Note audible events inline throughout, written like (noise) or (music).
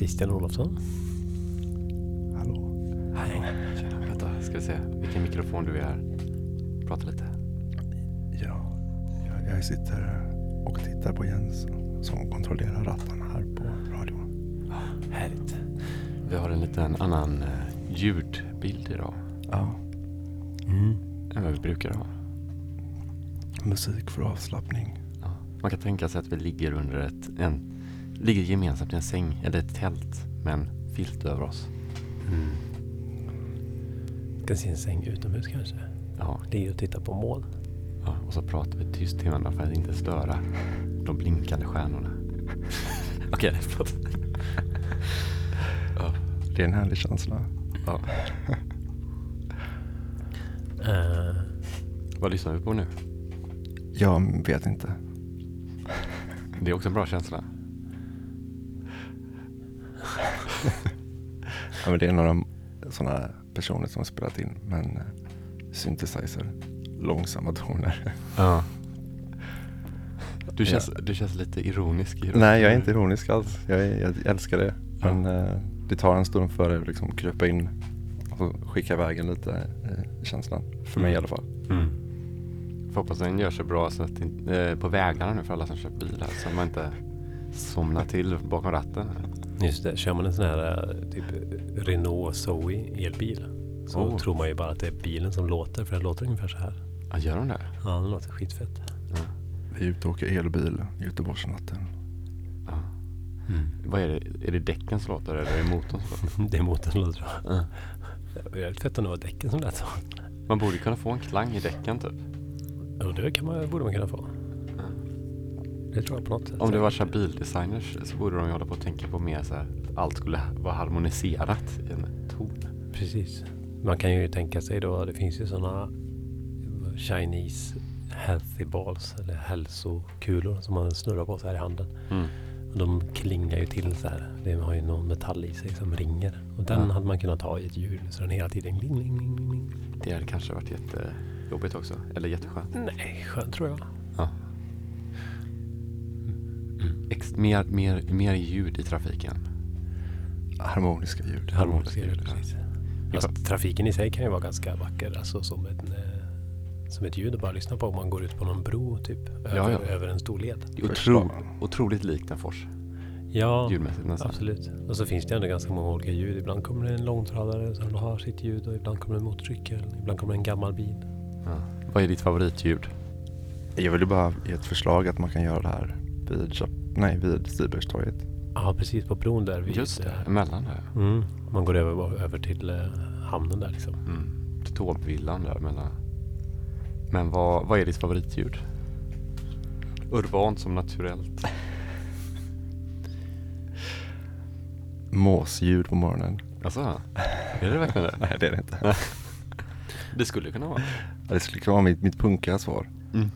Christian Olofsson. Hallå? Hej. Tjena, vänta, ska vi se vilken mikrofon du är här. Prata lite. Ja, jag, jag sitter och tittar på Jens som kontrollerar rattarna här på radion. Härligt. Vi har en liten annan eh, ljudbild idag Ja, Mm. än vad vi brukar ha. musik för avslappning. Ja. Man kan tänka sig att vi ligger under ett, en, ligger gemensamt i en säng eller ett tält med en filt över oss. Mm. Ska se en säng utomhus kanske. Ja, Ligger och tittar på moln. ja, och så pratar vi tyst till varandra för att inte störa de blinkande stjärnorna. (laughs) Okej, förlåt. ja, Det är en härlig känsla. ja. Eh, Vad lyssnar vi på nu? Jag vet inte. Det är också en bra känsla. Ja, men det är några sådana personer som har spelat in med en eh, synthesizer. Långsamma toner. Ja. (laughs) Du känns, du känns lite ironisk i Nej, jag är inte ironisk alls. Jag, är, jag älskar det. Men eh, det tar en stund för att liksom krypa in och skicka iväg lite eh, känslan. För mig i alla fall. mm. Får hoppas den gör sig bra så att, eh, på vägarna nu för alla som kör bilar så att man inte somnar till bakom ratten. Just det, kör man en sån här eh, typ Renault Zoe elbil så Oh. tror man ju bara att det är bilen som låter för den låter ungefär så här. Ja, gör de det? Ja, den låter skitfett. Ja. Vi är ute och åker elbil Göteborgsnatten. Ja. Vad är det? Är det däcken som låter eller är det motorn som låter? (laughs) Det är motorn som låter. Ja. Det är väldigt fett om det var däcken som lät så. Man borde kunna få en klang i däcken typ. Jo, det kan man, borde man kunna få. Det tror jag på något sätt. Om det var så bildesigners så borde de ju hålla på att tänka på mer så här att allt skulle vara harmoniserat i en ton. Precis. Man kan ju tänka sig då, det finns ju sådana Chinese healthy balls eller hälsokulor som man snurrar på så här i handen. Mm. Och de klingar ju till så här. Det har ju någon metall i sig som ringer. Och den Ja. hade man kunnat ha i ett hjul så den hela tiden ling, ling, ling, ling, ling. Det hade kanske varit jättejobbigt också. Eller jätteskönt. Nej, skönt tror jag. Ex- mer, mer, mer ljud i trafiken. Harmoniska ljud. Harmoniska ljud, precis. Fast trafiken i sig kan ju vara ganska vacker. Alltså som ett, eh, som ett ljud att bara lyssna på om man går ut på någon bro typ. Över, Ja, ja. över en stor led. Otro, otroligt likt en fors. Ja, absolut. Och så finns det ändå ganska många olika ljud. Ibland kommer det en långtradare som har sitt ljud och ibland kommer det en motorcykel. Ibland kommer det en gammal bil. Ja. Vad är ditt favoritljud? Jag ville bara ge ett förslag att man kan göra det här vid, Chap- nej, vid Stibergstorget. Ja, precis på bron där. Vid, Just det, eh, emellan där. Mm, man går över, över till eh, hamnen där liksom. Mm. Till tågvillan där mellan. Men vad, vad är ditt favoritljud? Urbant som naturellt. (laughs) Måsljud på morgonen. Alltså, är det verkligen det? (laughs) Nej, det är det inte. Det skulle kunna vara. Ja, Det skulle kunna vara mitt, mitt punkiga svar. Mm.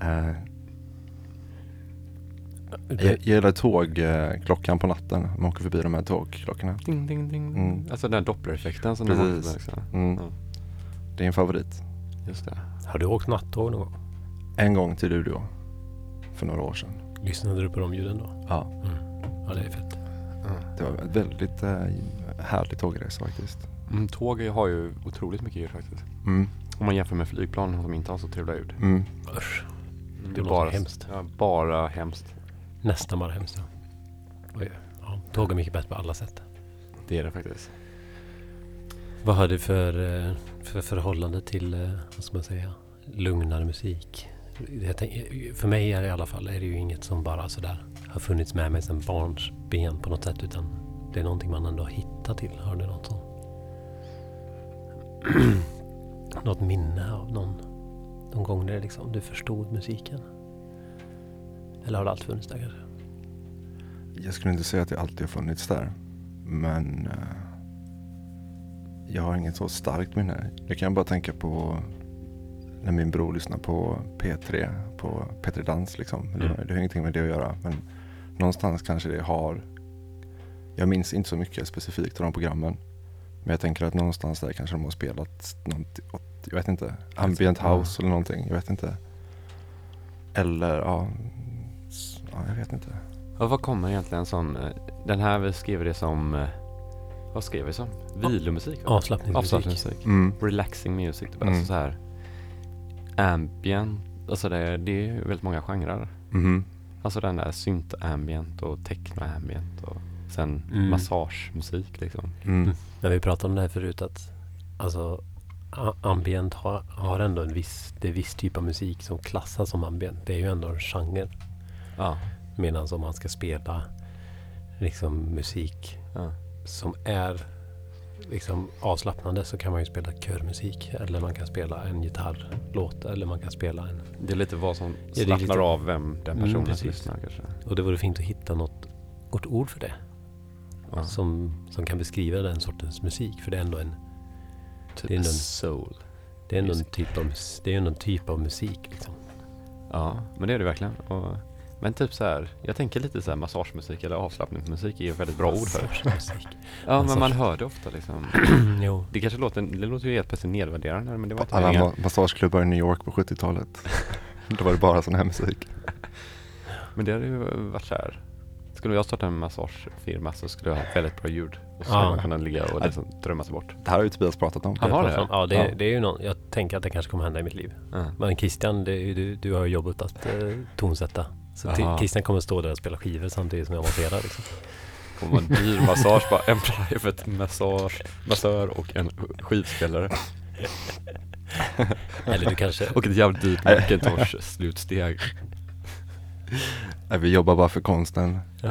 Eh, jag, gillar tågklockan på natten. Man åker förbi de här tågklockorna. Ding, ding, ding. Mm. Alltså den dopplereffekten som Precis. du måste liksom. Mm. Ja. Det är en favorit. Just det. Har du åkt nattåg någon gång? En gång till Luleå. För några år sedan. Lyssnade du på de ljuden då? Ja, Mm. Ja, det är fett. Det var en väldigt eh, härlig tågresa faktiskt. Mm, tåg har ju otroligt mycket ljud faktiskt. Mm. Om man jämför med flygplan som inte har så trevliga ljud. Mm. Usch. Det Det är bara hemskt. Ja, bara hemskt. Nästan bara hemskt. Ja. Ja. Tåg är mycket bättre på alla sätt. Det är det faktiskt. Vad har du för, eh, för förhållande till, eh, vad ska man säga, lugnare musik? Jag tänk, för mig är det i alla fall är det ju inget som bara sådär har funnits med mig sedan barns ben på något sätt. Utan det är någonting man ändå har hittat till. Har du något sånt? (clears throat) något minne av någon, någon gång där liksom du förstod musiken? Eller har det alltid funnits där kanske? Jag skulle inte säga att det alltid har funnits där. Men eh, jag har inget så starkt minne. Jag kan bara tänka på när min bror lyssnade på P3, på P3 Dans liksom. Det, Mm. det har ingenting med det att göra. Men någonstans kanske det har. Jag minns inte så mycket specifikt av de programmen. Men jag tänker att någonstans där kanske de har spelat något, jag vet inte, ambient house eller någonting. Jag vet inte. Eller ja, ja jag vet inte. Och vad kommer egentligen en sån, eh, den här vi skrev det som, eh, vad skrev vi som? Vilomusik? Avslappningsmusik. Avslappningsmusik. Mm. Relaxing music, typ. Mm. alltså så här ambient, alltså det, det är ju väldigt många genrer. Mhm. Alltså den där synt-ambient och techno-ambient och sen Mm. massagemusik liksom. Mm. När vi pratade om det här förut att alltså ambient har, har ändå en viss, det är viss typ av musik som klassas som ambient. Det är ju ändå en genre. Ja. Medan om man ska spela liksom musik ja. som är liksom avslappnande så kan man ju spela körmusik. Eller man kan spela en gitarrlåt. Eller man kan spela en... Det är lite vad som slappnar lite- av vem den Mm, personen precis. lyssnar kanske. Och det vore fint att hitta något, något ord för det. Ja. Som, som kan beskriva den sortens musik. För det är ändå en, Typ det är någon- soul. det är ändå en, typ, av, det är ändå en typ av musik. Liksom. Ja, men det är det verkligen. Och, men typ så här, jag tänker lite så här massagemusik eller avslappningsmusik är ju väldigt bra ord för det. Ja, men man hör det ofta liksom. (clears throat) jo. Det kanske låter, det låter ju helt plötsligt nedvärderande men det var inte Alla ma- massageklubbar i New York på 70-talet. (laughs) Då var det bara sån här musik. Men det hade ju varit så här. Skulle jag starta en massagefirma så skulle jag ha väldigt bra ljud. Och så Ja. skulle man kunna ligga och liksom drömma sig bort. Det här har ju Tobias pratat om. Han har det? Ja, det, Ja. det är ju någon, jag tänker att det kanske kommer hända i mitt liv. Ja. Men Christian, det är ju, du, du har ju jobbat att eh, tonsätta. Så Aha. Christian kommer stå där och spela skivor samtidigt som jag monterar. Liksom. Kommer vara en dyr massage, bara en private massage, massör och en skivspelare. Eller du kanske... Och ett jävligt dyrt Macintosh slutsteg. Nej, vi jobbar bara för konsten. Ja.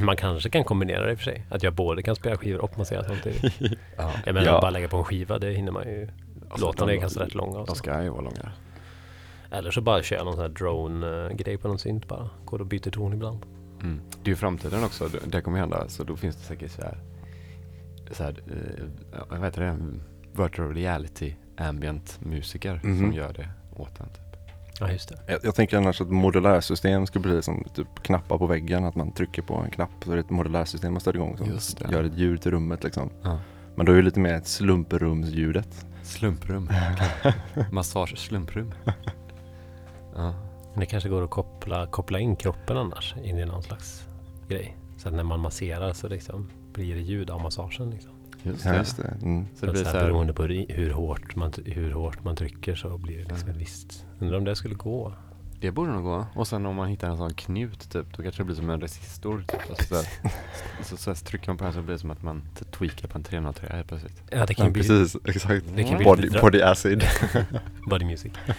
(clears throat) Man kanske kan kombinera det i och för sig. Att jag både kan spela skivor och massera samtidigt. (laughs) Ja. Jag menar, Ja. bara lägga på en skiva, det hinner man ju. Alltså, Låtarna är kanske rätt långa. och De ska ju vara långa. Eller så bara köra någon sån här drone-grej på någon synt bara. Går och byter ton ibland. Mm. Det är ju framtiden också, det- kommer hända. Så då finns det säkert så här, så här eh, vad heter det, virtual reality ambient musiker som Mhm. gör det åt en. Typ. Ja, just det. Jag, jag tänker annars att modulärsystem skulle bli som typ knappar på väggen. Att man trycker på en knapp så är det ett modulärsystem man sätter igång som Just det. gör ett ljud till rummet liksom. Ja. Men då är det lite mer ett slumprumsljudet. Slumprum. (laughs) Massage slumprum. Ja. Men det kanske går att koppla, koppla in kroppen annars in i någon slags grej. Så att när man masserar så liksom blir det ljud av massagen. Liksom. Just Ja, det. just det. Mm. Så det blir så så här, beroende på hur hårt, man, hur hårt man trycker så blir det liksom Ja. ett visst... Undrar om det skulle gå? Det borde nog gå. Och sen om man hittar en sån knut typ, då kanske det blir som en resistor. Typ. Alltså, så, här, (laughs) så, så, här, trycker man på den så blir det som att man tweakar på en 303 helt plötsligt. Ja, det kan Ja, bli precis, exakt. Det kan bli Body, dra- body acid. (laughs) body music. Ja.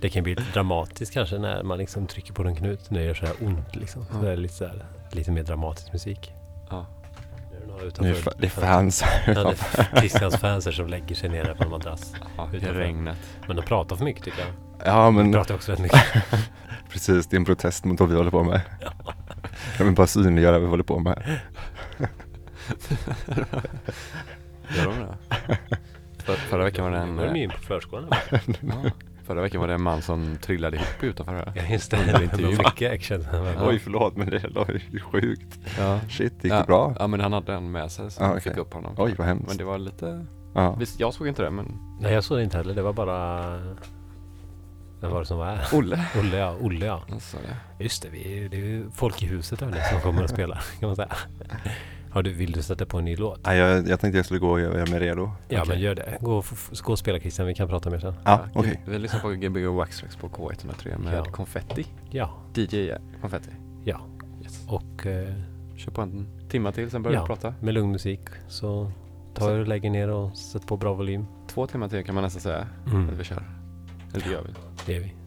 Det kan bli lite dramatiskt kanske när man liksom trycker på en knut när det gör så här ont liksom. Så Ja. det är lite, så här, lite mer dramatisk musik. Ja. Nu är det Det är, det är fans. Ja, det är Christians fans som lägger sig nere på en madrass. Ja, Utanför. regnet. Men de pratar för mycket tycker jag. Ja men pratar också väldigt mycket. (laughs) precis, det är en protest mot vad vi håller på med. Jag vill bara synliggöra vad vi håller på med. Gör de det? För, förra veckan var det en... Är de eh, på förskolan. Ja. Förra veckan var det en man som trillade ihop utanför här. Ja just det. Det var mycket action. Ja. Oj förlåt men det var ju sjukt. Ja. Shit, gick ja. det bra? Ja men han hade en med sig som Ah, okej. fick upp honom. Oj vad hemskt. Men det var lite... Ja. Visst, jag såg inte det men... Nej jag såg det inte heller. Det var bara... Vem var det som var här? Olle. (laughs) Olle ja. Olle ja. Sa det. Just det. Vi det är ju folk i huset hörni, som kommer att spela. (laughs) Kan man säga. Har du, vill du sätta på en ny låt? Nej, jag, jag tänkte jag skulle gå och göra mig redo. Ja Okej. men gör det. Gå och, f- gå och spela Christian. Vi kan prata mer sen. Ja, okej. Vi lyssnar på Gbg Waxtrax på K103 med Ja. Konfetti. Ja. DJ Konfetti. Ja. Yes. Och eh, Kör på en timma till sen börjar Ja. vi prata. med lugn musik så ta och lägg er ner och sätt på bra volym. Två timmar till kan man nästan säga att Mm. vi kör. Eller det gör vi. Det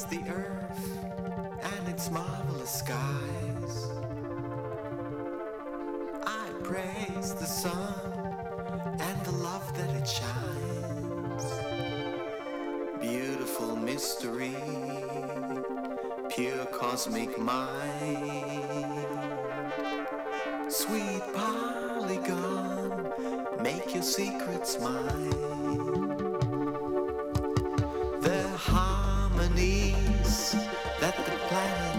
Praise the earth and its marvelous skies. I praise the sun and the love that it shines. Beautiful mystery, pure cosmic mind.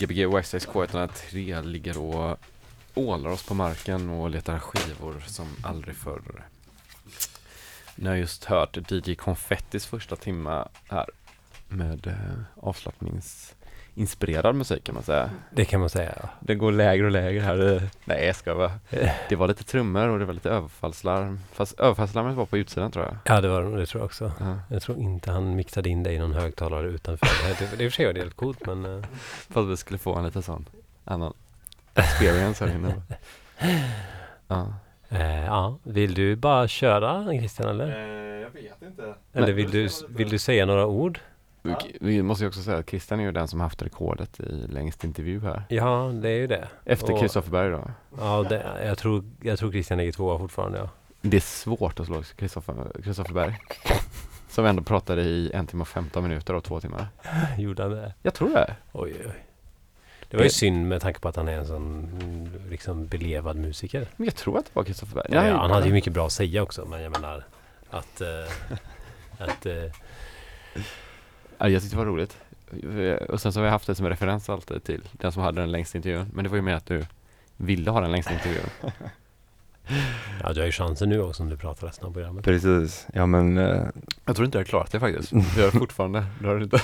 Gbg Westside K103 ligger och ålar oss på marken och letar skivor som aldrig förr. Ni har just hört DJ Konfettis första timma här med eh, avslappningsinspirerad musik kan man säga. Det kan man säga. ja. Det går lägre och lägre här. Det- Nej, jag ska vara. (laughs) Det var lite trummor och det var lite överfallslarm. Fast överfallslarmet var på utsidan tror jag. Ja, det var det tror jag också. Ja. Jag tror inte han mixade in det i någon högtalare utanför. Det, det, det i och för sig var det helt coolt, men eh, (laughs) Fast vi skulle få en lite sån annan experience här inne. (laughs) Ja. eh, ja. Vill du bara köra Christian eller? jag vet inte. Eller vill du, vill du säga några ord? Vi, vi måste ju också säga att Christian är ju den som haft rekordet i längst intervju här. Ja, det är ju det. Efter Kristoffer Berg då. Ja, det, jag, tror, jag tror Christian ligger tvåa fortfarande. Ja. Det är svårt att slå Kristoffer Berg. (laughs) Som ändå pratade i en timme och 15 minuter och två timmar. (laughs) Gjorde han det? Jag tror det. Oj, oj. Det var ju Det- synd med tanke på att han är en sån liksom belevad musiker. Men jag tror att det var Kristoffer Berg. Ja, han hade ju mycket bra att säga också, men jag menar att... eh, (laughs) att Ja, jag tyckte det var roligt. Och sen så har vi haft det som referens alltid till den som hade den längsta intervjun. Men det var ju mer att du ville ha den längsta intervjun. (laughs) ja, du har ju chansen nu också om du pratar resten av programmet. Precis. Ja men eh, Jag tror inte jag har klarat det faktiskt. (laughs) Du gör det fortfarande. Du har det inte.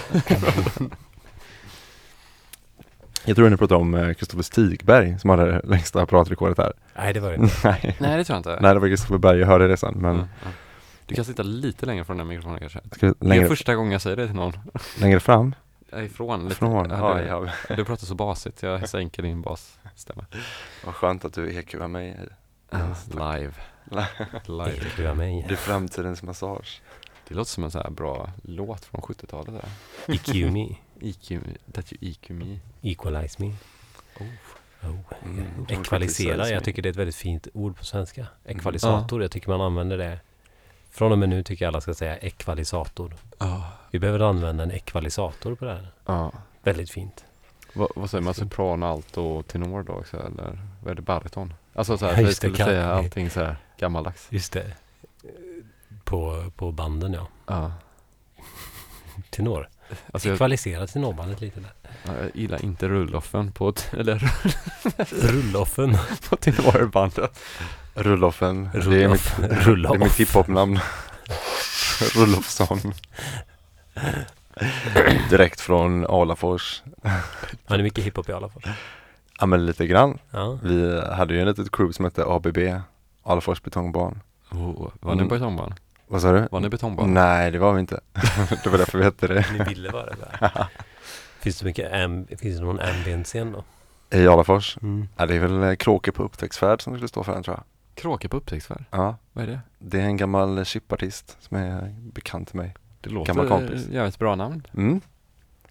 jag tror ni pratar om Kristoffer Stigberg som hade längsta pratrekordet här. Nej, det var det inte. (laughs) Nej. Nej, det tror jag inte. Nej, det var Kristoffer Berg. Jag hörde det sen. Men Mm, ja. Du kan sitta lite längre från den här mikrofonen kanske. ska vi Det är längre, första gången jag säger det till någon. (laughs) längre fram? Ja, Ifrån lite. Från? Ja, Ja, du, ja. du pratar så basigt. Jag sänker din basstämma. Vad skönt att du EQar mig. Live. Live. (laughs) Ekra mig. Det är framtidens massage. Det låter som en så här bra låt från 70-talet. Där. EQ me. (laughs) EQ, that you EQ me. Equalize me. Oh. Oh. Mm. Ekvalisera, jag tycker det är ett väldigt fint ord på svenska. Ekvalisator, jag tycker man använder det. Från och med nu tycker jag alla ska säga ekvalisator. Ja. Vi behöver använda en ekvalisator på det här. Ja. Väldigt fint. Vad, vad säger man? Sopran, alto och tenor då också? Eller vad är det? Bariton? Alltså så här, Ja, jag det, skulle kan- säga allting så här gammaldags. Just det. På, på banden ja. Ja. (laughs) Tenor. Alltså jag, Ekvalisera tenorbandet lite där. ja, jag gillar inte rulloffen på, (laughs) eller Rulloffen. (laughs) på tenorbandet. Rulloffen. Det är Rulloff. mitt, det är mitt hiphopnamn. (laughs) Rulloffsson. Direkt från Alafors. Han är mycket hiphop i alla fall. Ja men lite grann. Ja. Vi hade ju en litet crew som hette ABB, Alafors Betongbarn. Oh, var Mm. ni betongbarn? Vad sa du? Var ni betongbarn? Nej det var vi inte. (laughs) det var därför vi hette det. Ni ville vara det där. (laughs) Finns det mycket am- finns det någon ambient-scen då? I Alafors. Mm. Ja det är väl Kråke på upptäcktsfärd som skulle stå för den tror jag. Kråka på upptäcktsfärd? Ja. Vad är det? Det är en gammal chipartist som är bekant till mig. Det låter Gammal kompis. jävligt bra namn. Mm.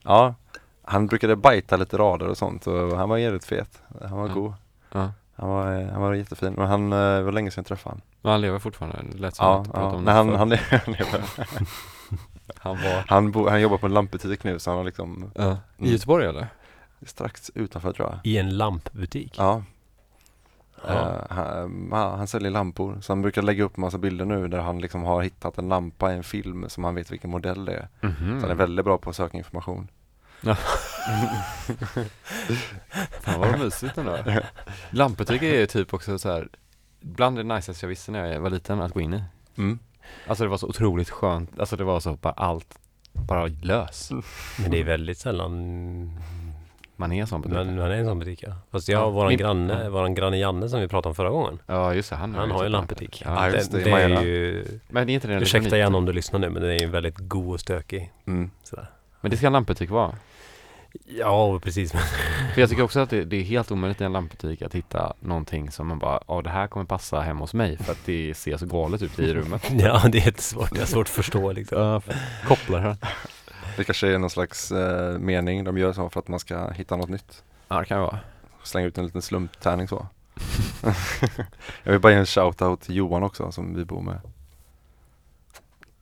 Ja, han brukade bajta lite rader och sånt och han var jävligt fet. Han var Ja. god. Ja. Han var, han var jättefin. Men han eh, det var länge sedan jag träffade honom. Men han lever fortfarande. Det lät som Ja, att ja. om Nej, han, han, han, lever. (laughs) han var... han, bo, han jobbar på en lampbutik nu så han har liksom Ja. Mm. I Göteborg eller? strax utanför tror jag. I en lampbutik? Ja, Ja. eh, han, han, han säljer lampor. Så han brukar lägga upp massa bilder nu där han liksom har hittat en lampa i en film som han vet vilken modell det är. Mhm. Så han är väldigt bra på att söka information. Fan vad mysigt ändå. Lampbutiker är ju typ också så här bland det najsaste jag visste när jag var liten att gå in i. Mm. Alltså det var så otroligt skönt. Alltså det var så bara allt bara lös. Men det är väldigt sällan Man är en sån butik. man, man är en sån butik ja. Fast jag, Ja, våran min- granne, våran granne Janne som vi pratade om förra gången. Ja just det, han, Han har ju en lampbutik. Ja, det, det, det är ju, Men det är inte det ursäkta nytt? om du lyssnar nu men den är ju väldigt god och stökig. Mm. Sådär. Men det ska en lampbutik vara. Ja precis. (laughs) För jag tycker också att det, det är helt omöjligt i en lampbutik att hitta någonting som man bara, ja det här kommer passa hemma hos mig för att det ser så galet ut i rummet. (laughs) ja det är jättesvårt. Det är svårt att förstå liksom. Kopplar här. Det kanske är någon slags eh, mening de gör så för att man ska hitta något nytt. Ja det kan det vara. Slänga ut en liten slumptärning så. (laughs) jag vill bara ge en shoutout till Johan också som vi bor med.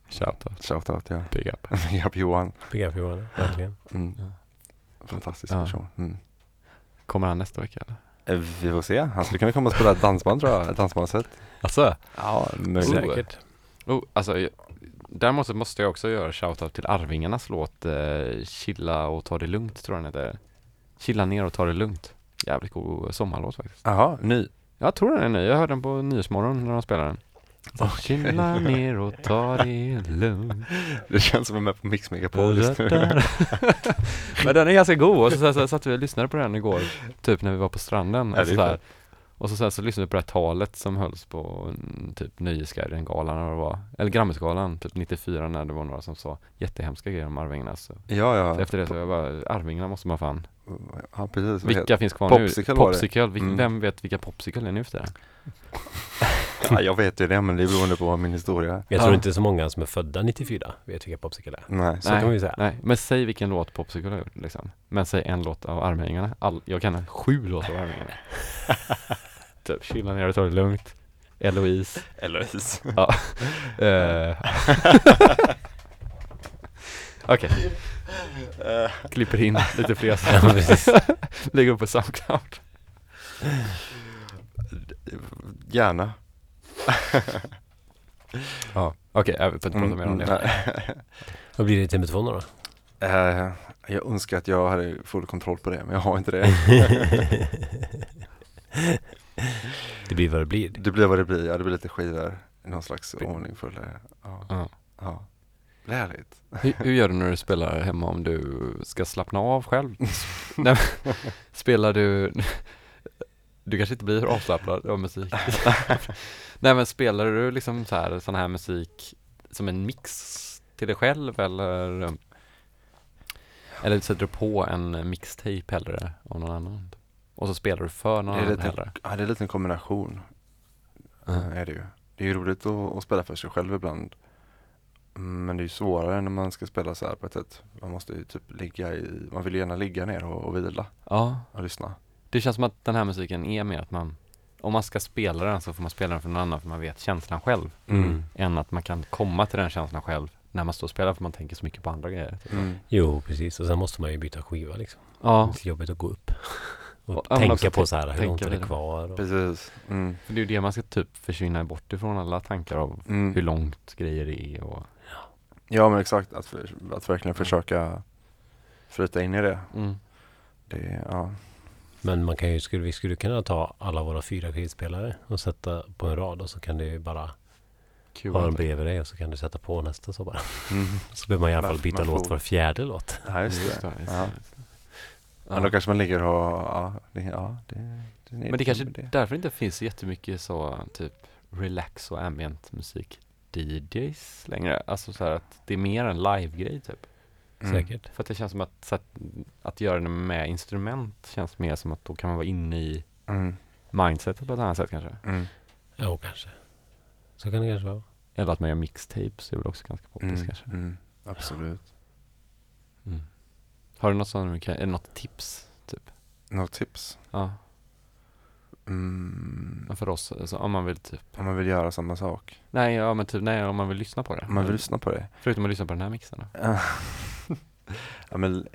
Shoutout. Shoutout ja. Big up. (laughs) Japp Johan. Big up Johan, verkligen. Mm. Fantastisk Ja. person. Mm. Kommer han nästa vecka eller? Eh, Vi får se. Han skulle kunna komma och spela dansband tror jag. Ett dansbandssätt. Alltså? Ja, möjligt. Säkert. Oh, alltså, däremot så måste jag också göra shoutout till Arvingarnas låt eh, Chilla och ta det lugnt tror jag den heter. Chilla ner och ta det lugnt. Jävligt god sommarlåt faktiskt. Jaha, ny. Jag tror den är ny. Jag hörde den på Nyhetsmorgon när de spelade den. Så, Chilla ner och ta det lugnt. (laughs) Det känns som att jag är med på Mix Megapol just nu. (laughs) Men den är ganska god. Och så, så, så satt vi och lyssnade på den igår. Typ när vi var på stranden. Ja, och, och så, sen så lyssnade vi på det här talet som hölls på mm, typ Nöjesguiden-galan eller vad. Eller Grammisgalan, typ 94 när det var några som sa jättehemska grejer om Arvingarna. Så Ja, ja. så efter det så jag bara, Arvingarna måste man fan. Ja, precis. Vilka finns kvar Popsicle nu? Popsicle. Vil- Mm. Vem vet vilka Popsicle är nu för det? (laughs) Ja, jag vet ju det, men det är beroende på min historia. Jag Ja. tror inte så många som är födda 94 vet vilka Popsicle är. Nej. Så kan vi säga. Nej, men säg vilken låt Popsicle har gjort liksom. Men säg en låt av Arvingarna. All, jag kan sju låtar av Arvingarna. (laughs) typ Chilla ner och ta det lugnt. Eloise. Eloise. Ja. Eh. (laughs) Okej. Klipper in lite fler (laughs) Ja, precis. Lägger upp på Soundcloud. Gärna. (laughs) Ja. Okej, jag får inte prata mer om det. Mm, nej. (laughs) Vad blir det med två då? Eh, jag önskar att jag hade full kontroll på det, men jag har inte det. (laughs) Det blir vad det blir. Det blir vad det blir, ja det blir lite skivor. Någon slags ordning för det. Ja, Ja. ja. Det är härligt. Hur, hur gör du när du spelar hemma om du ska slappna av själv? Nej, spelar du Du kanske inte blir avslappnad av musik Nej men spelar du liksom så här, sån här musik som en mix till dig själv eller Eller sätter du på en mixtape hellre av någon annan? Och så spelar du för någon annan lite, hellre? ja, det är lite en kombination. Mm. Är det ju. Det är ju roligt att, att spela för sig själv ibland. Men det är ju svårare när man ska spela så här på ett sätt. Man måste ju typ ligga i, man vill ju gärna ligga ner och, och vila Ja, och lyssna. det känns som att den här musiken är mer att man Om man ska spela den så får man spela den för någon annan för man vet känslan själv Mm. än att man kan komma till den känslan själv när man står och spelar för man tänker så mycket på andra grejer. Mm. Jo, precis. Och sen måste man ju byta skiva liksom. Det Ja, är jobbigt att gå upp. Och Och- ja, tänka på så här, hur långt är det kvar? Och, Precis. Mm. för det är ju det man ska typ försvinna bort ifrån alla tankar av Mm. hur långt grejer är och Ja men exakt, att, för, att verkligen försöka flyta in i det. mm. det ja. Men man kan ju, skulle, vi skulle kunna ta alla våra fyra skivspelare och sätta på en rad och så kan det ju bara Kul. ha den bredvid dig och så kan du sätta på nästa så bara. Mm. (laughs) Så behöver man i alla fall byta låt var fjärde låt. Ja, just Just det. Ja. Men då kanske man ligger och, ja, det, ja, det, det Men det kanske det. är därför inte finns jättemycket så typ relax och ambient musik DJs längre. Alltså så här att det är mer en live-grej typ. Mm. Säkert. För att det känns som att, att att göra det med instrument känns mer som att då kan man vara inne i Mm. mindsetet på ett annat sätt kanske. Mm. Ja, kanske. Så kan det kanske vara. Eller att man gör mixtapes, det är väl också ganska poppis Mm. kanske. Mm. Absolut. Mm. Har du något sånt, något tips? Typ? Något tips? Ja, Mm. men för oss, alltså, om man vill typ Om man vill göra samma sak. Nej, ja men typ, nej om man vill lyssna på det. Om man vill lyssna på det. Förutom att lyssna på den här mixen då. ja, (laughs) men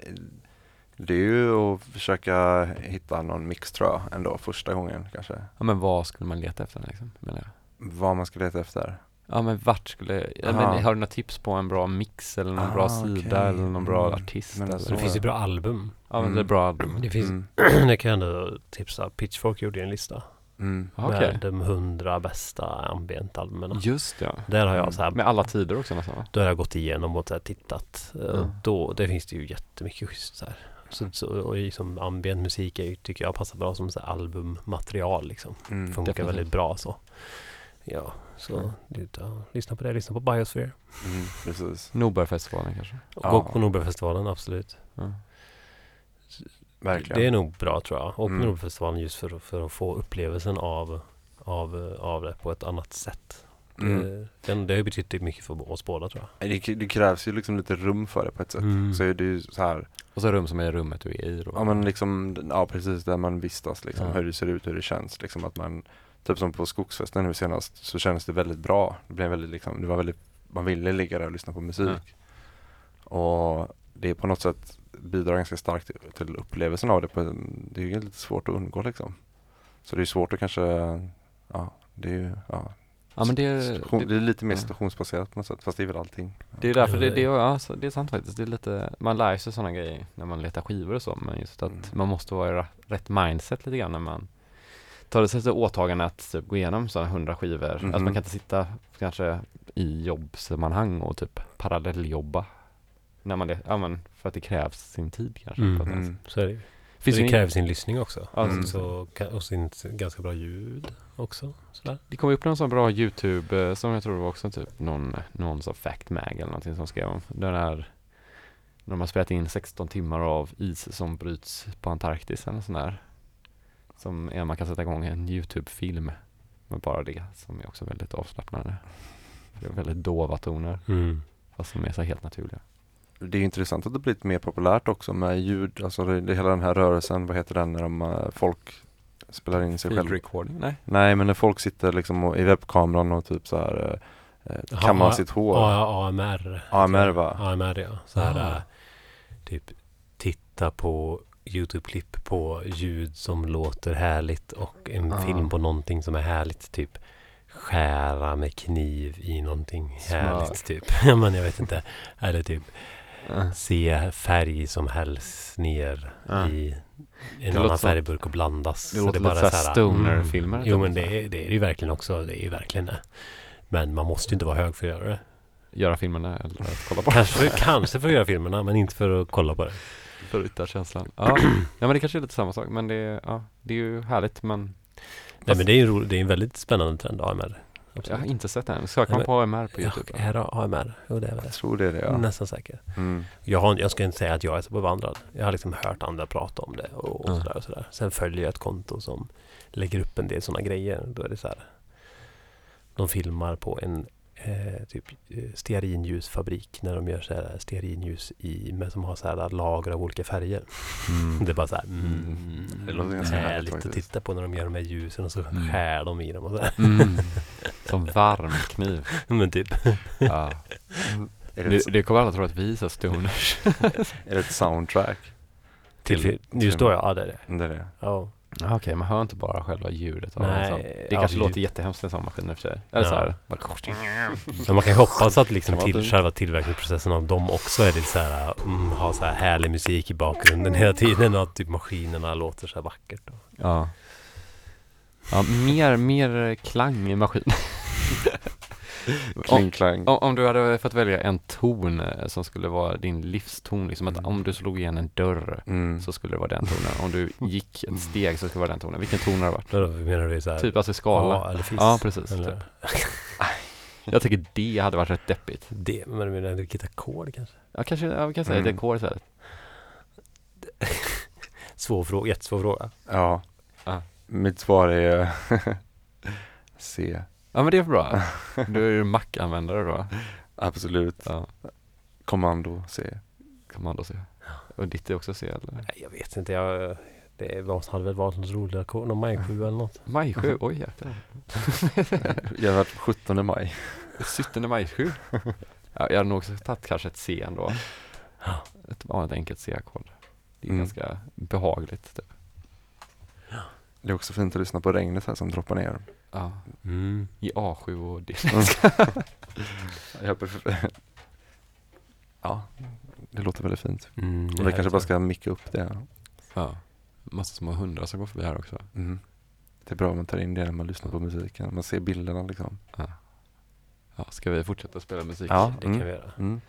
det är ju att försöka hitta någon mix tror jag ändå första gången kanske. Ja men vad skulle man leta efter liksom, menar jag? Vad man ska leta efter. Ja men vart skulle, ja, men, har du några tips på en bra mix eller någon Ah, bra sida eller någon bra Mm. artist Men eller? så- Det finns ju bra album. Ja men det är Mm. bra album. Det finns, Mm. (clears throat) det kan jag ändå tipsa. Pitchfork gjorde ju en lista. Mm. Okej. Med de hundra bästa ambient-albumen. Just ja. Där har jag Mm. så här, Med alla tider också nästan va? då har jag gått igenom och så här tittat. Eh, Mm. Då, det finns det ju jättemycket schysst så här. Så, så, och liksom ambient musik är ju, tycker jag passar bra som så här albummaterial liksom. Mm. Funkar definitivt. väldigt bra så. Ja, så Mm. det, ja, lyssna på det. Lyssna på Biosphere. Mm. Precis. Nobelfestivalen kanske? Och Ja. Gå på Nobelfestivalen, absolut. Ja. Verkligen. Det är nog bra tror jag. Och på Mm. Nobelfestivalen just för, för att få upplevelsen av, av, av det på ett annat sätt. Mm. Det, den, det har ju betytt mycket för oss båda tror jag. Det, det krävs ju liksom lite rum för det på ett sätt. Mm. Så är det ju så här, Och så rum som är rummet du är i då? ja men liksom, ja precis där man vistas liksom, Ja. hur det ser ut, hur det känns liksom att man, typ som på skogsfesten nu senast, så kändes det väldigt bra. Det blev väldigt liksom, det var väldigt, man ville ligga där och lyssna på musik. Och det är på något sätt bidrar ganska starkt till, upplevelsen av det. På, det är ju lite svårt att undgå liksom. Så det är svårt att kanske, ja, det är ju, ja. Ja men det, Station- det, det är lite mer situationsbaserat på något sätt, fast det är väl allting. det är därför det, det- det, ja, så det är sant faktiskt. Det är lite, man lär sig sådana grejer när man letar skivor och så. Men just att Mm. man måste vara i rätt mindset lite grann när man tar det sig till åtagande att typ, gå igenom sådana hundra skivor. Alltså Mhm. man kan inte sitta kanske i jobbsammanhang och typ parallelljobba. När man, le- ja men för att det krävs sin tid kanske. Mm. på ett annat Mm. Så är det. Finns det kräver sin lyssning också. Ja, Mm. Så, och sin ganska bra ljud också. Sådär. Det kom upp någon sån bra YouTube eh, som jag tror det var också typ någon, någon sån fact mag eller någonting som skrev om. Den här när de har spelat in 16 timmar av is som bryts på Antarktis eller sån där. Som är, man kan sätta igång en YouTube-film med bara det som är också väldigt avslappnande. Det är väldigt dova toner Mm. fast som är så helt naturliga. Det är intressant att det blivit mer populärt också med ljud, alltså det, det hela den här rörelsen, vad heter den när de, eh, folk spelar in sig Field själv? recording? Nej. Nej men när folk sitter liksom och, i webbkameran och typ så här eh, eh, kammar ja, sitt hår. AMR. AMR, va? AMR ja. Så här, äh, typ titta på YouTube-klipp på ljud som låter härligt och en Ah. film på någonting som är härligt. Typ skära med kniv i någonting Smör. härligt typ. (laughs) Men jag vet inte. Eller typ Uh. se färg som hälls ner Ja. i en låter annan färgburk och blandas. det Så låter bara lite så här så här, stoner-filmer, Mm. Jo typ. men det är, det är ju verkligen också. Det är ju verkligen det. Men man måste ju inte vara hög för att göra det. Göra filmerna eller att kolla på Kanske, (laughs) kanske för att göra filmerna men inte för att kolla på det. För att yttra känslan. Ja. ja men det kanske är lite samma sak men det, ja, det är ju härligt men Nej men det är ju en, ro- det är en väldigt spännande trend AMR. jag har inte sett den. Söker man på AMR på Ja, Youtube? är det AMR? Jo det är väl Jag det. tror det är det ja. Nästan säker. Mm. Jag, har, jag ska inte säga att jag är så bevandrad. Jag har liksom hört andra prata om det och, och Ja. sådär och sådär. Sen följer jag ett konto som lägger upp en del sådana grejer. Då är det så här. De filmar på en eh, typ eh, stearinljusfabrik när de gör så här stearinljus i, med, som har så här lager av olika färger. Mm. (laughs) Det är bara så här, mm, Det låter ganska härligt härligt att faktiskt. titta på när de gör de här ljusen och så Mm. skär de i dem och så här. Mm. (laughs) Som varm kniv. (laughs) Men typ. Ja. Det Det, kommer alla tro att vi är så stoners. är det ett soundtrack? Till, Till- just då ja, ja det är det. Det är det. Ja. Okej, man hör inte bara själva ljudet av Nej, en sån. Det ja, kanske ljud- låter jättehemskt i en sån maskin i och för sig. Eller Ja. så här. Men man kan ju hoppas att liksom till, själva tillverkningsprocessen av dem också är det så här, mm, ha så här härlig musik i bakgrunden hela tiden och att typ maskinerna låter så här vackert. Ja. Ja, mer, mer klang i maskinen. (laughs) Kling klang. Om, om du hade fått välja en ton eh, som skulle vara din livston, liksom att om du slog igen en dörr Mm. så skulle det vara den tonen. Om du gick ett steg så skulle det vara den tonen. Vilken ton har det varit? Då menar du så här, Typ alltså skala? A eller fiss? Ja, precis. Eller, Typ. (laughs) Jag tycker det hade varit rätt deppigt. det, men du menar vilket ackord kanske? Ja, kanske, ja, vi kan säga Mm. dekor istället. (laughs) Svår fråga, jättesvår fråga. Ja. Ja. Mitt svar är (laughs) C. Ja, men det är bra. (laughs) Du är ju Mac-användare då. Absolut. Ja, Kommando C. kommando C. Och ditt är också C eller? Nej, jag vet inte. Jag, det var, hade väl varit något roligt ackord, någon maj 7 eller något. Maj 7, oj jäklar. (laughs) Jag har varit 17 maj. 17 maj 7. Ja, jag hade nog också tagit kanske ett C ändå. Ett vanligt enkelt C-ackord. Det är Mm. ganska behagligt. Typ. Det är också fint att lyssna på regnet här som droppar ner. Ja, Mm. i A7 och D. (laughs) Jag pref- ja, det låter väldigt fint. Mm, Och vi kanske bara ska micka upp det. Ja. Massa små hundar som går förbi här också. Mm. Det är bra om man tar in det när man lyssnar på musiken. Man ser bilderna liksom. Ja, ska vi fortsätta spela musik? Ja. Det kan Mm. vi göra. Mm.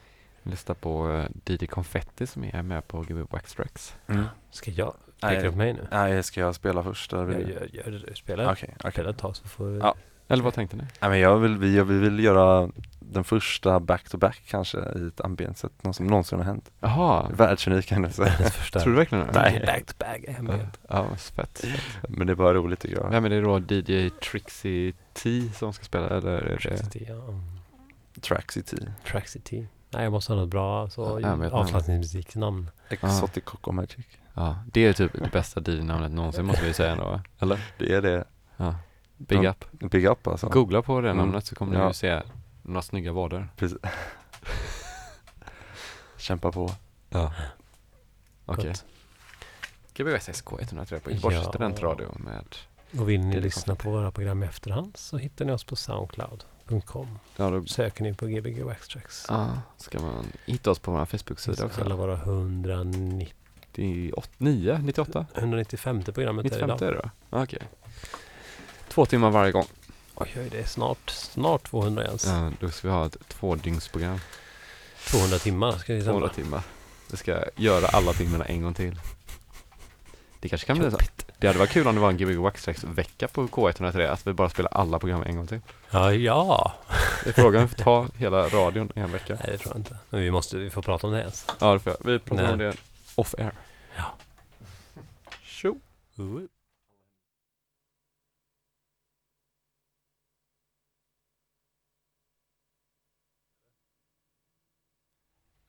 Lyssna på uh, DJ Confetti som är med på GB Wax Tracks. Mm. Ska jag Nej. peka upp mig nu? Nej, ska jag spela först? Eller Jag du? gör, gör det. Spela, Okej, okej. spela ett tag så får vi... Ja. Eller vad tänkte ni? Nej, men jag vill, vi, vi vill göra den första back-to-back kanske i ett ambience någon som någonsin har hänt. Jaha, Världsunik händelse. (laughs) Tror du verkligen det? Nej. Back to back är Ja, ja vad fett. Men det är bara roligt tycker jag. Vem är det då? DJ Trixie T som ska spela eller är det? Traxity, ja. Traxity. Traxity. Nej, jag måste ha något bra så Ja, jag avslappningsmusiknamn. Exotic Coco Magic. Ja, det är typ det bästa DJ-namnet någonsin måste vi säga ändå? Eller? Det är det. Ja. Big Ja. up. Big up alltså. Googla på det Mm. namnet så kommer Ja. du se några snygga vader. Precis. (laughs) Kämpa på. Ja. Okej. Gott. GBS SK 103 på Göteborgs Ja. studentradio med Och vill ni är lyssna på våra program i efterhand så hittar ni oss på soundcloud.com. Ja, då Söker ni på Gbg Waxtracks. ja, ska man hitta oss på vår Facebook-sida också. Alla våra 190, 98, 98? 195 programmet är 95 idag. är det då? Ja, Okej. Två timmar varje gång. Oj, oj, det är snart, snart 200 Jens. Ja, då ska vi ha ett tvådygnsprogram. 200 timmar ska vi 200 sända. timmar. Vi ska göra alla timmarna en gång till. Det kanske kan bli så. Det hade varit kul om det var en Gbg Waxtrax vecka på K103, att vi bara spelar alla program en gång till. Ja, ja. Det är frågan om vi får ta hela radion en vecka. Nej, det tror jag inte. Men vi måste, vi får prata om det ens. Ja, det får jag. Vi pratar om det off air. Ja. Tjo!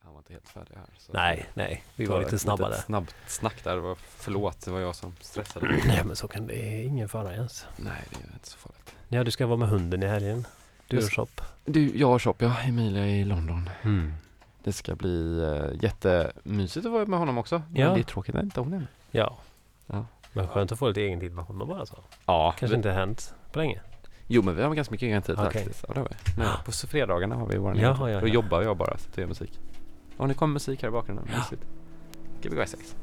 Han var inte helt färdig här. så- Nej, nej. Vi var lite snabba litet där. Snabbt snack där. Det var, förlåt, det var jag som stressade. (clears throat) Nej, men så kan det är ingen fara Jens. Nej, det är inte så farligt. Ja, du ska vara med hunden i helgen. Du och shop. Du, jag och Shop, ja. Emilia i London. Mm. Det ska bli eh, jättemysigt att vara med honom också. Ja. Men det är tråkigt när inte hon är med. Ja. ja. Men skönt att få lite egen tid med honom bara så. Ja. Kanske vi... inte hänt på länge. Jo men vi har ganska mycket egen tid okay. faktiskt. Ja, det har vi. Men på fredagarna har vi vår egen. Då jobbar jag bara så att vi gör musik. Och nu kommer musik här i bakgrunden. Ja. i sex?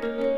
Bye.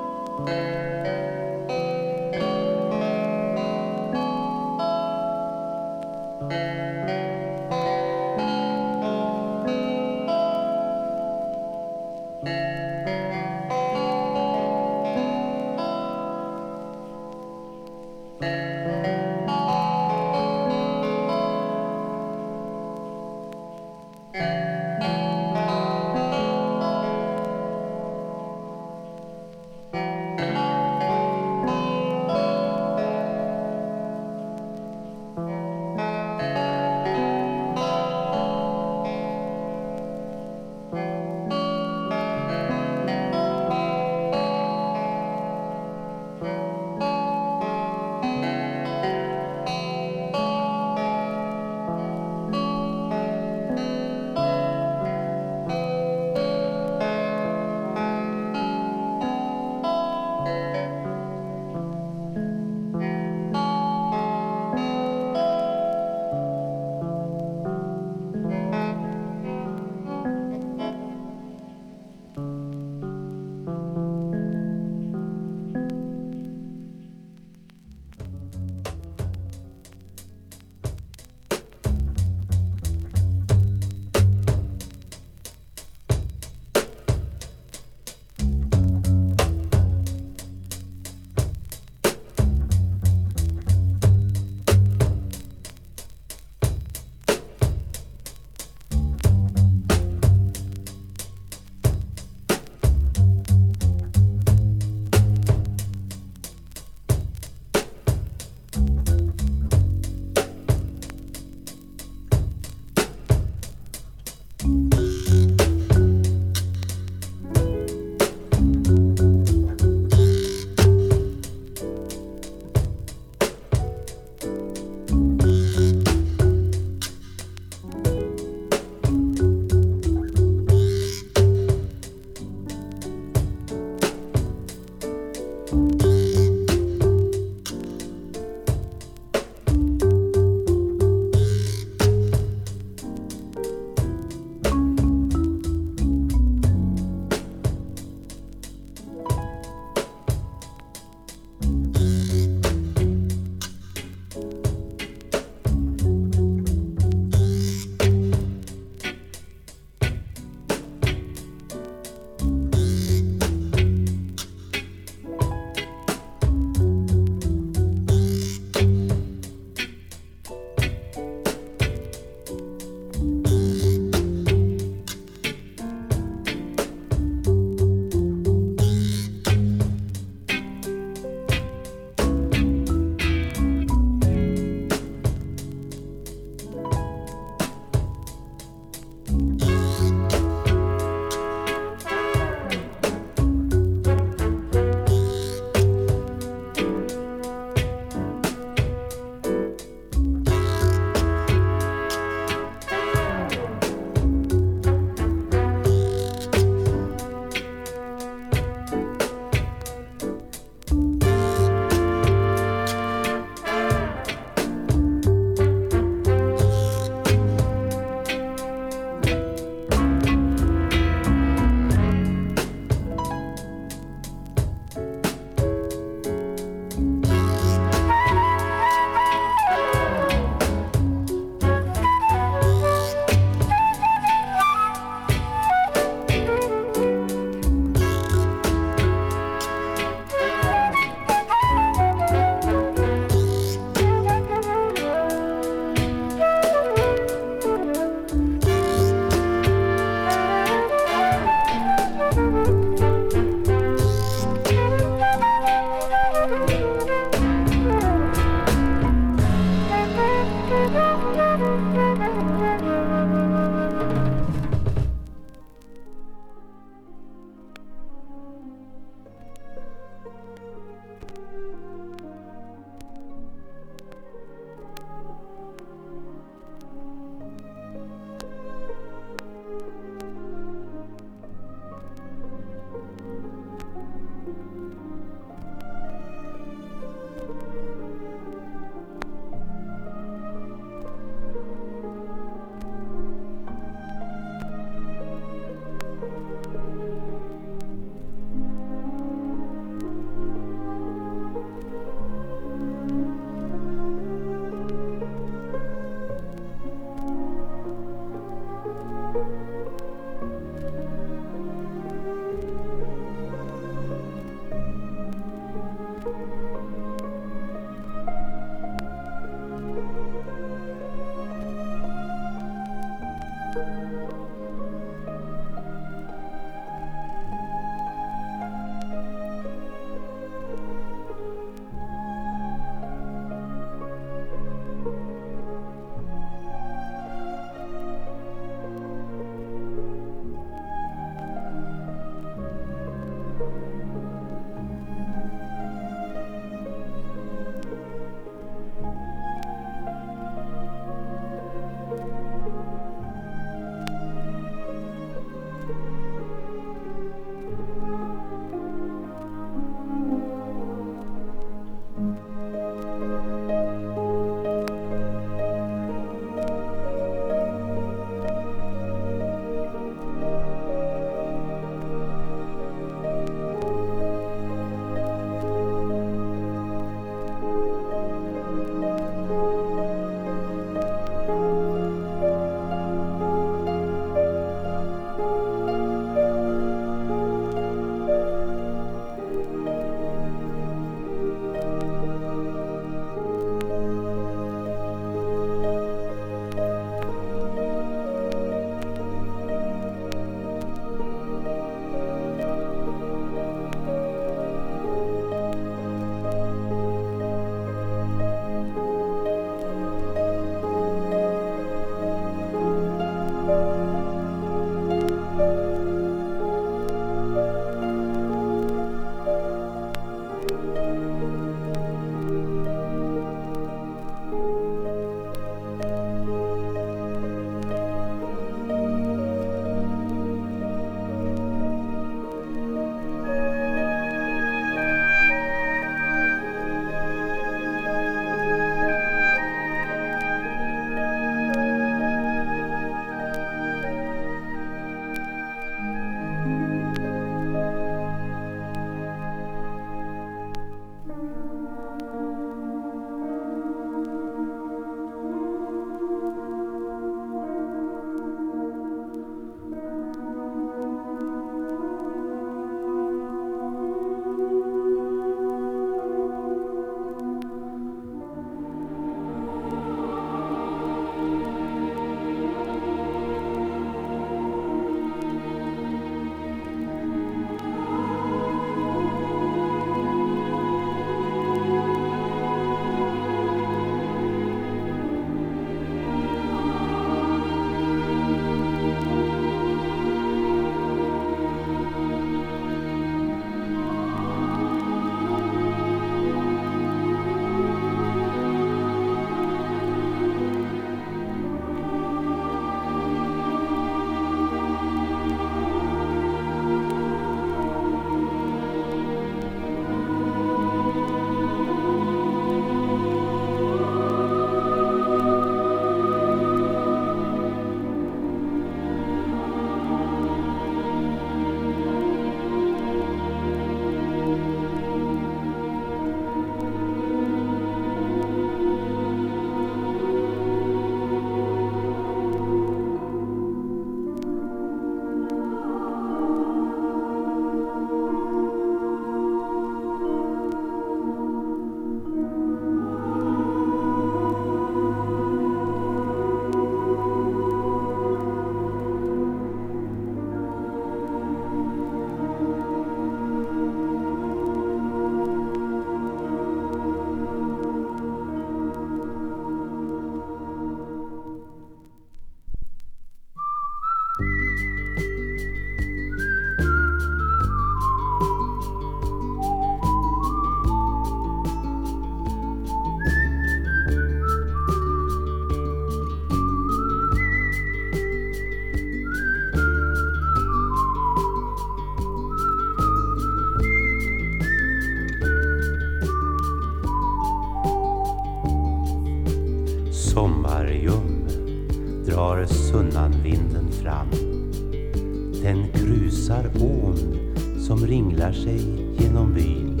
bär sig genom byn.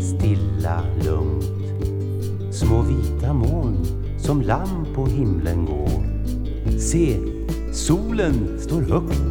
Stilla, lugnt, små vita moln som lamm på himlen går. Se, solen står högt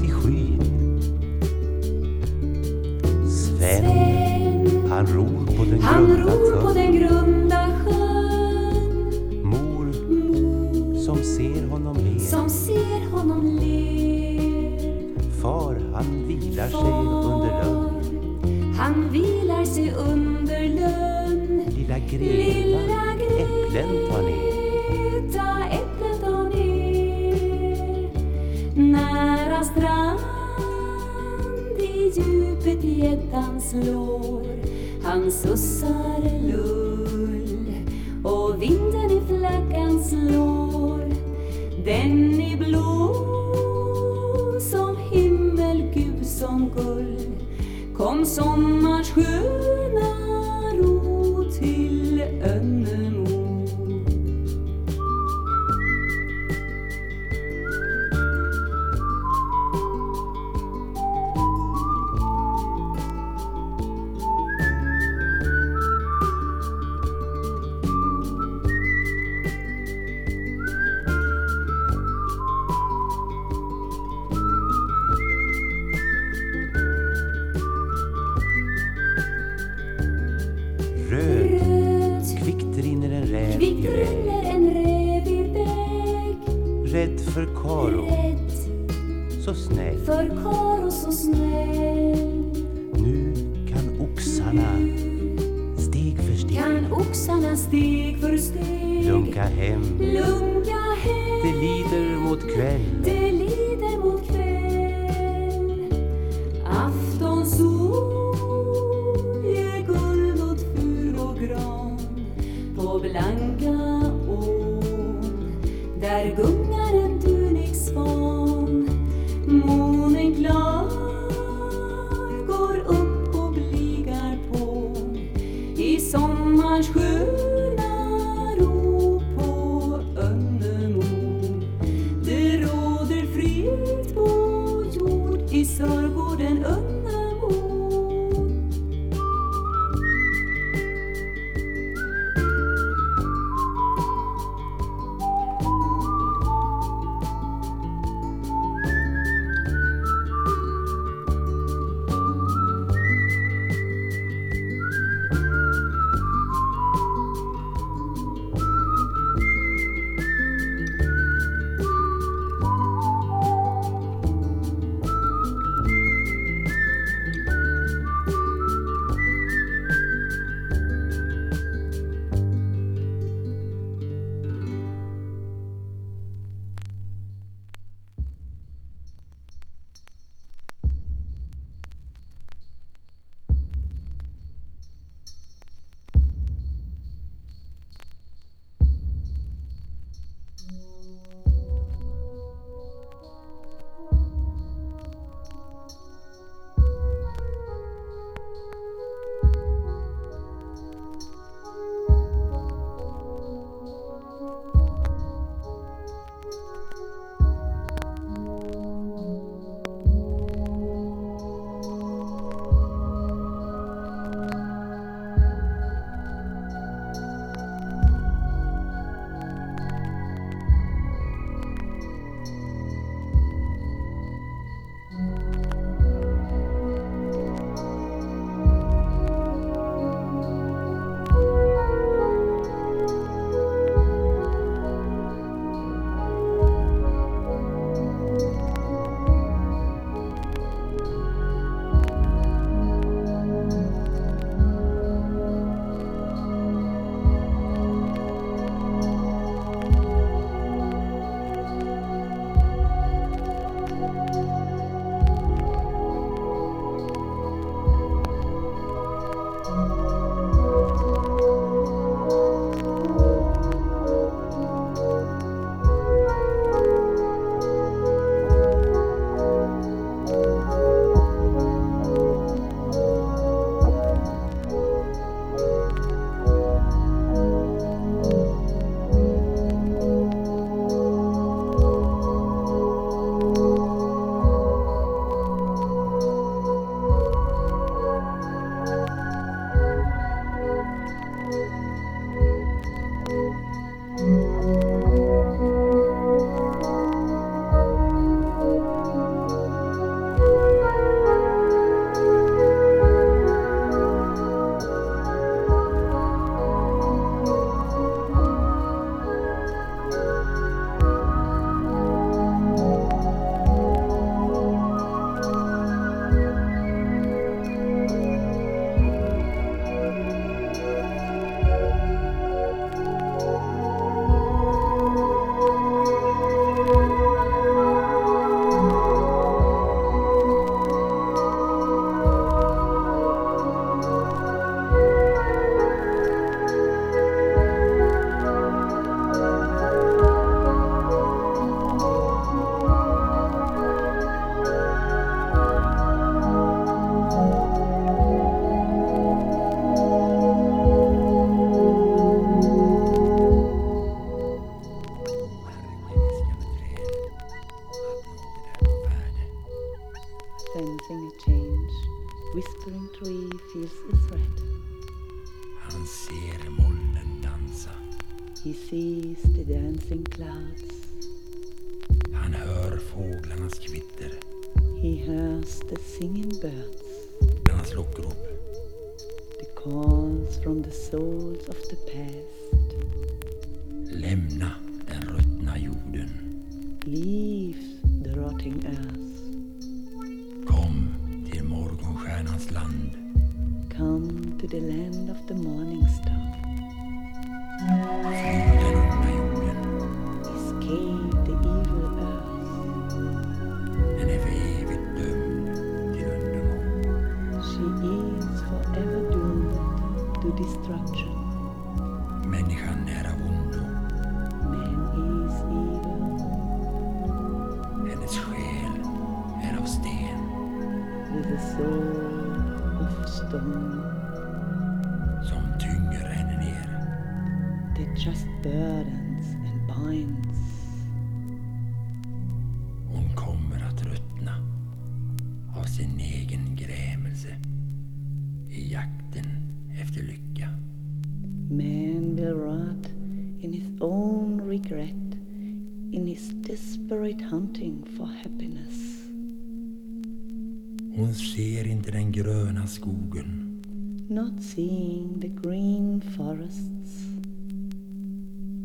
seeing the green forests,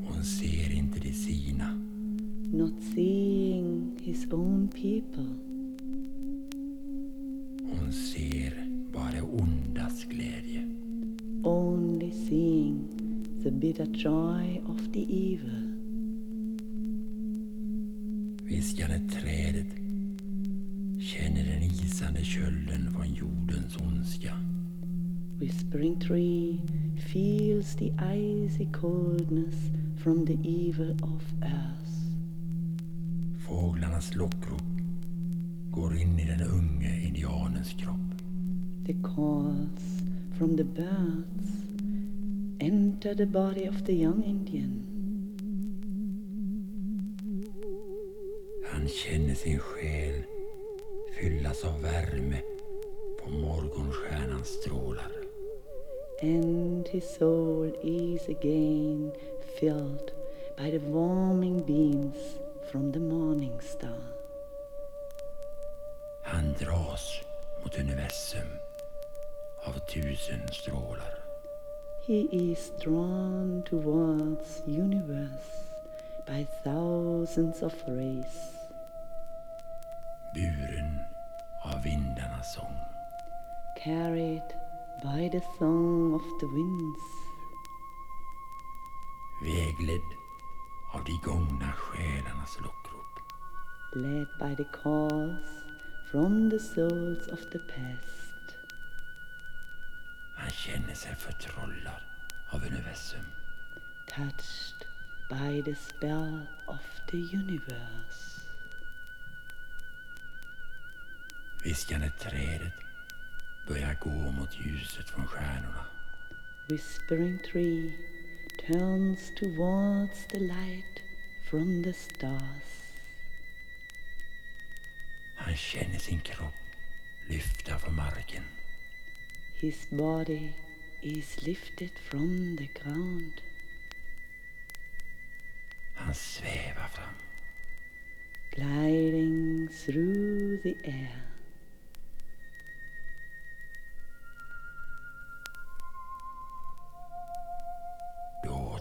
Hon ser inte de sina. not seeing his own people. Hon ser bara ondas glädje. only seeing the bitter joy of the evil. Viskande trädet känner den isande kölden från jordens ondska. Whispering tree feels the icy coldness from the evil of earth. Fåglarnas lockrop går in i den unge indianens kropp. The calls from the birds enter the body of the young Indian. Han känner sin själ fyllas av värme på morgonstjärnans strålar. And his soul is again filled by the warming beams from the morning star. Han dras mot universum av tusen strålar. He is drawn towards universe by thousands of rays, buren av vindarnas sång. carried by the song of the winds, Vägledd av de gångna själarnas lockrop. led by the calls from the souls of the past. Han känner sig förtrollad av universum. touched by the spell of the universe. Viskande trädet börjar gå mot ljuset från stjärnorna. Whispering tree turns towards the light from the stars. Han känner sin kropp lyfta från marken. His body is lifted from the ground. Han svävar fram. gliding through the air.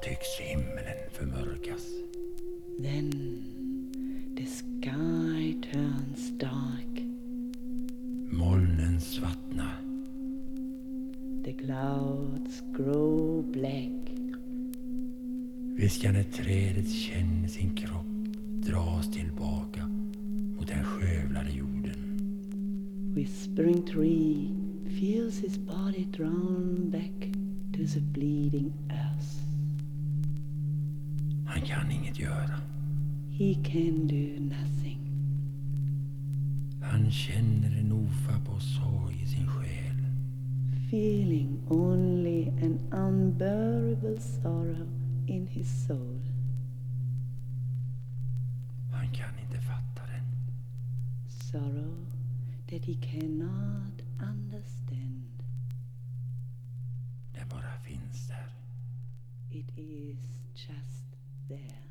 Tycks himlen förmörkas. Then the sky turns dark, Molnen svartnar. the clouds grow black. Viskande trädet känner sin kropp dras tillbaka mot den skövlade jorden. Whispering tree feels his body drawn back to the bleeding earth. Han kan inget göra. He can do nothing. Han känner en ofattbar sorg i sin själ. feeling only an unbearable sorrow in his soul. Han kan inte fatta den. Sorrow that he cannot understand. Den bara finns där. It is just there.